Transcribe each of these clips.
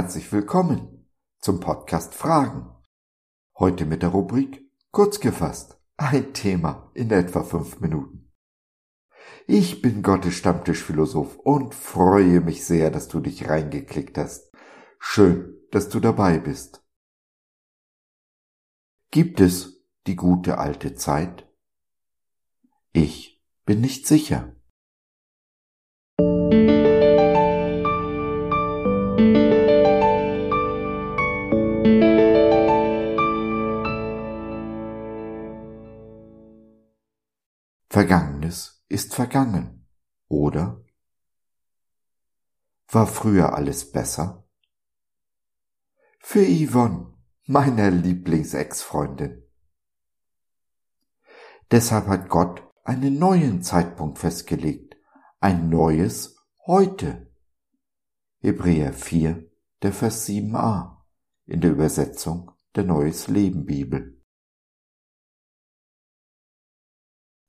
herzlich willkommen zum Podcast Fragen. Heute mit der Rubrik Kurz gefasst, ein Thema in etwa fünf Minuten. Ich bin Gottes Stammtischphilosoph und freue mich sehr, dass du dich reingeklickt hast. Schön, dass du dabei bist. Gibt es die gute alte Zeit? Ich bin nicht sicher. Vergangenes ist vergangen, oder? War früher alles besser? Für Yvonne, meiner Lieblings-Ex-Freundin. Deshalb hat Gott einen neuen Zeitpunkt festgelegt, ein neues Heute. Hebräer 4, der Vers 7a in der Übersetzung der Neues Leben Bibel.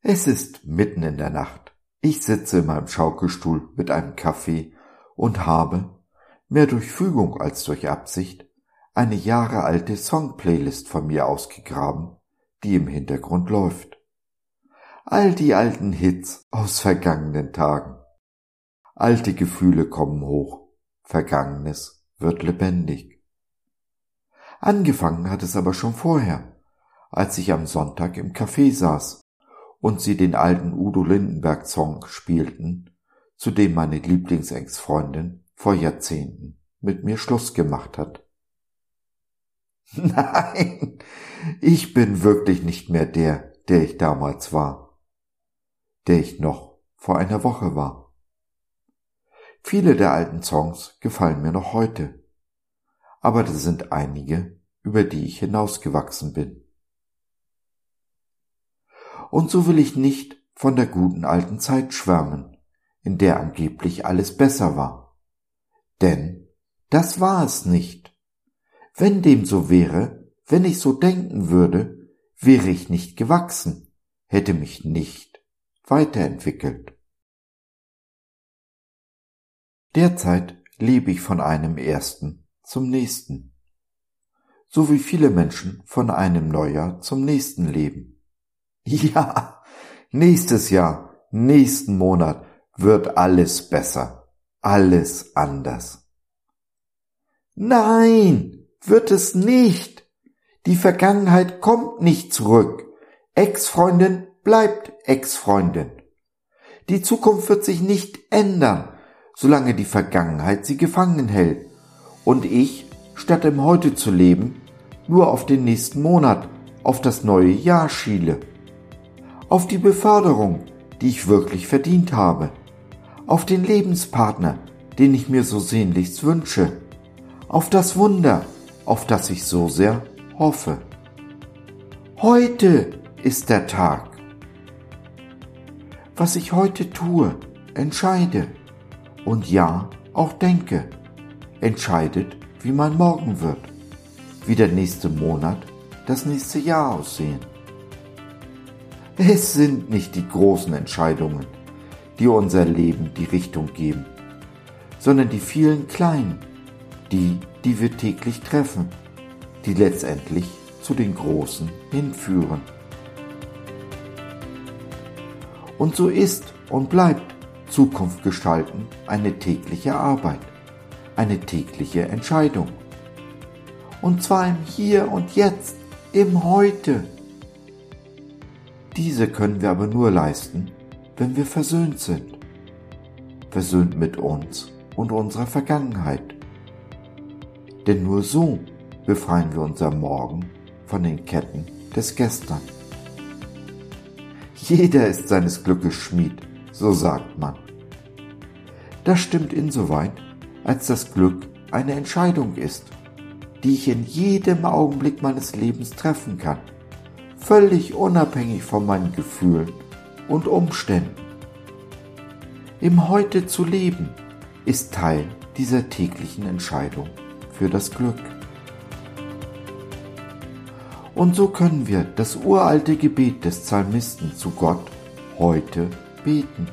Es ist mitten in der Nacht. Ich sitze in meinem Schaukelstuhl mit einem Kaffee und habe, mehr durch Fügung als durch Absicht, eine jahrealte Songplaylist von mir ausgegraben, die im Hintergrund läuft. All die alten Hits aus vergangenen Tagen. Alte Gefühle kommen hoch, Vergangenes wird lebendig. Angefangen hat es aber schon vorher, als ich am Sonntag im Café saß und sie den alten Udo Lindenberg Song spielten, zu dem meine Lieblingsex-Freundin vor Jahrzehnten mit mir Schluss gemacht hat. Nein, ich bin wirklich nicht mehr der, der ich damals war, der ich noch vor einer Woche war. Viele der alten Songs gefallen mir noch heute, aber da sind einige, über die ich hinausgewachsen bin. Und so will ich nicht von der guten alten Zeit schwärmen, in der angeblich alles besser war. Denn das war es nicht. Wenn dem so wäre, wenn ich so denken würde, wäre ich nicht gewachsen, hätte mich nicht weiterentwickelt. Derzeit lebe ich von einem ersten zum nächsten, so wie viele Menschen von einem Neujahr zum nächsten leben. Ja, nächstes Jahr, nächsten Monat wird alles besser, alles anders. Nein, wird es nicht. Die Vergangenheit kommt nicht zurück. Ex-Freundin bleibt Ex-Freundin. Die Zukunft wird sich nicht ändern, solange die Vergangenheit sie gefangen hält. Und ich, statt im Heute zu leben, nur auf den nächsten Monat, auf das neue Jahr schiele auf die Beförderung, die ich wirklich verdient habe, auf den Lebenspartner, den ich mir so sehnlichst wünsche, auf das Wunder, auf das ich so sehr hoffe. Heute ist der Tag. Was ich heute tue, entscheide und ja, auch denke, entscheidet, wie mein Morgen wird, wie der nächste Monat, das nächste Jahr aussehen. Es sind nicht die großen Entscheidungen, die unser Leben die Richtung geben, sondern die vielen kleinen, die, die wir täglich treffen, die letztendlich zu den großen hinführen. Und so ist und bleibt Zukunft gestalten eine tägliche Arbeit, eine tägliche Entscheidung. Und zwar im Hier und Jetzt, im Heute. Diese können wir aber nur leisten, wenn wir versöhnt sind. Versöhnt mit uns und unserer Vergangenheit. Denn nur so befreien wir unser Morgen von den Ketten des Gestern. Jeder ist seines Glückes Schmied, so sagt man. Das stimmt insoweit, als das Glück eine Entscheidung ist, die ich in jedem Augenblick meines Lebens treffen kann völlig unabhängig von meinen Gefühlen und Umständen. Im Heute zu leben ist Teil dieser täglichen Entscheidung für das Glück. Und so können wir das uralte Gebet des Psalmisten zu Gott heute beten.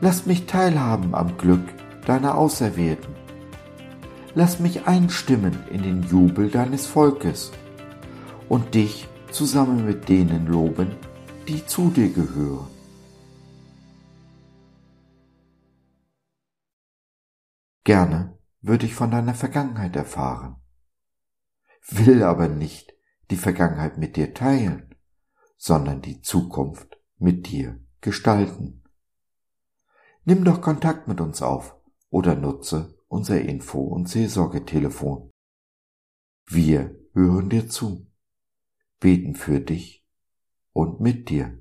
Lass mich teilhaben am Glück deiner Auserwählten. lass mich einstimmen in den Jubel deines Volkes und dich zusammen mit denen loben, die zu dir gehören. Gerne würde ich von deiner Vergangenheit erfahren, will aber nicht die Vergangenheit mit dir teilen, sondern die Zukunft mit dir gestalten. Nimm doch Kontakt mit uns auf oder nutze unser Info- und Seelsorgetelefon. Wir hören dir zu, beten für dich und mit dir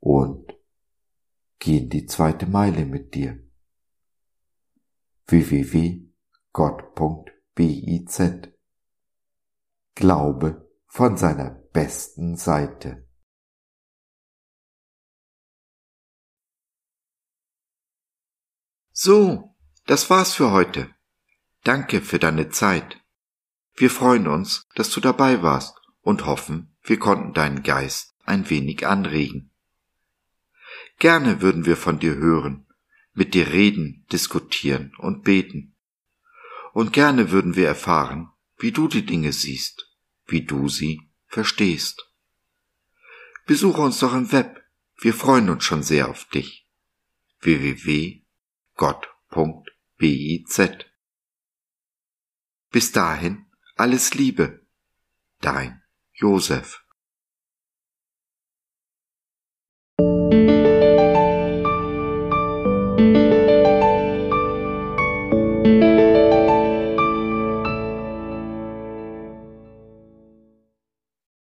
und gehen die zweite Meile mit dir. www.gott.biz Glaube von seiner besten Seite. So, das war's für heute. Danke für deine Zeit. Wir freuen uns, dass du dabei warst und hoffen, wir konnten deinen Geist ein wenig anregen. Gerne würden wir von dir hören, mit dir reden, diskutieren und beten. Und gerne würden wir erfahren, wie du die Dinge siehst, wie du sie verstehst. Besuche uns doch im Web, wir freuen uns schon sehr auf dich. www.gott.biz Bis dahin alles Liebe, dein Joseph.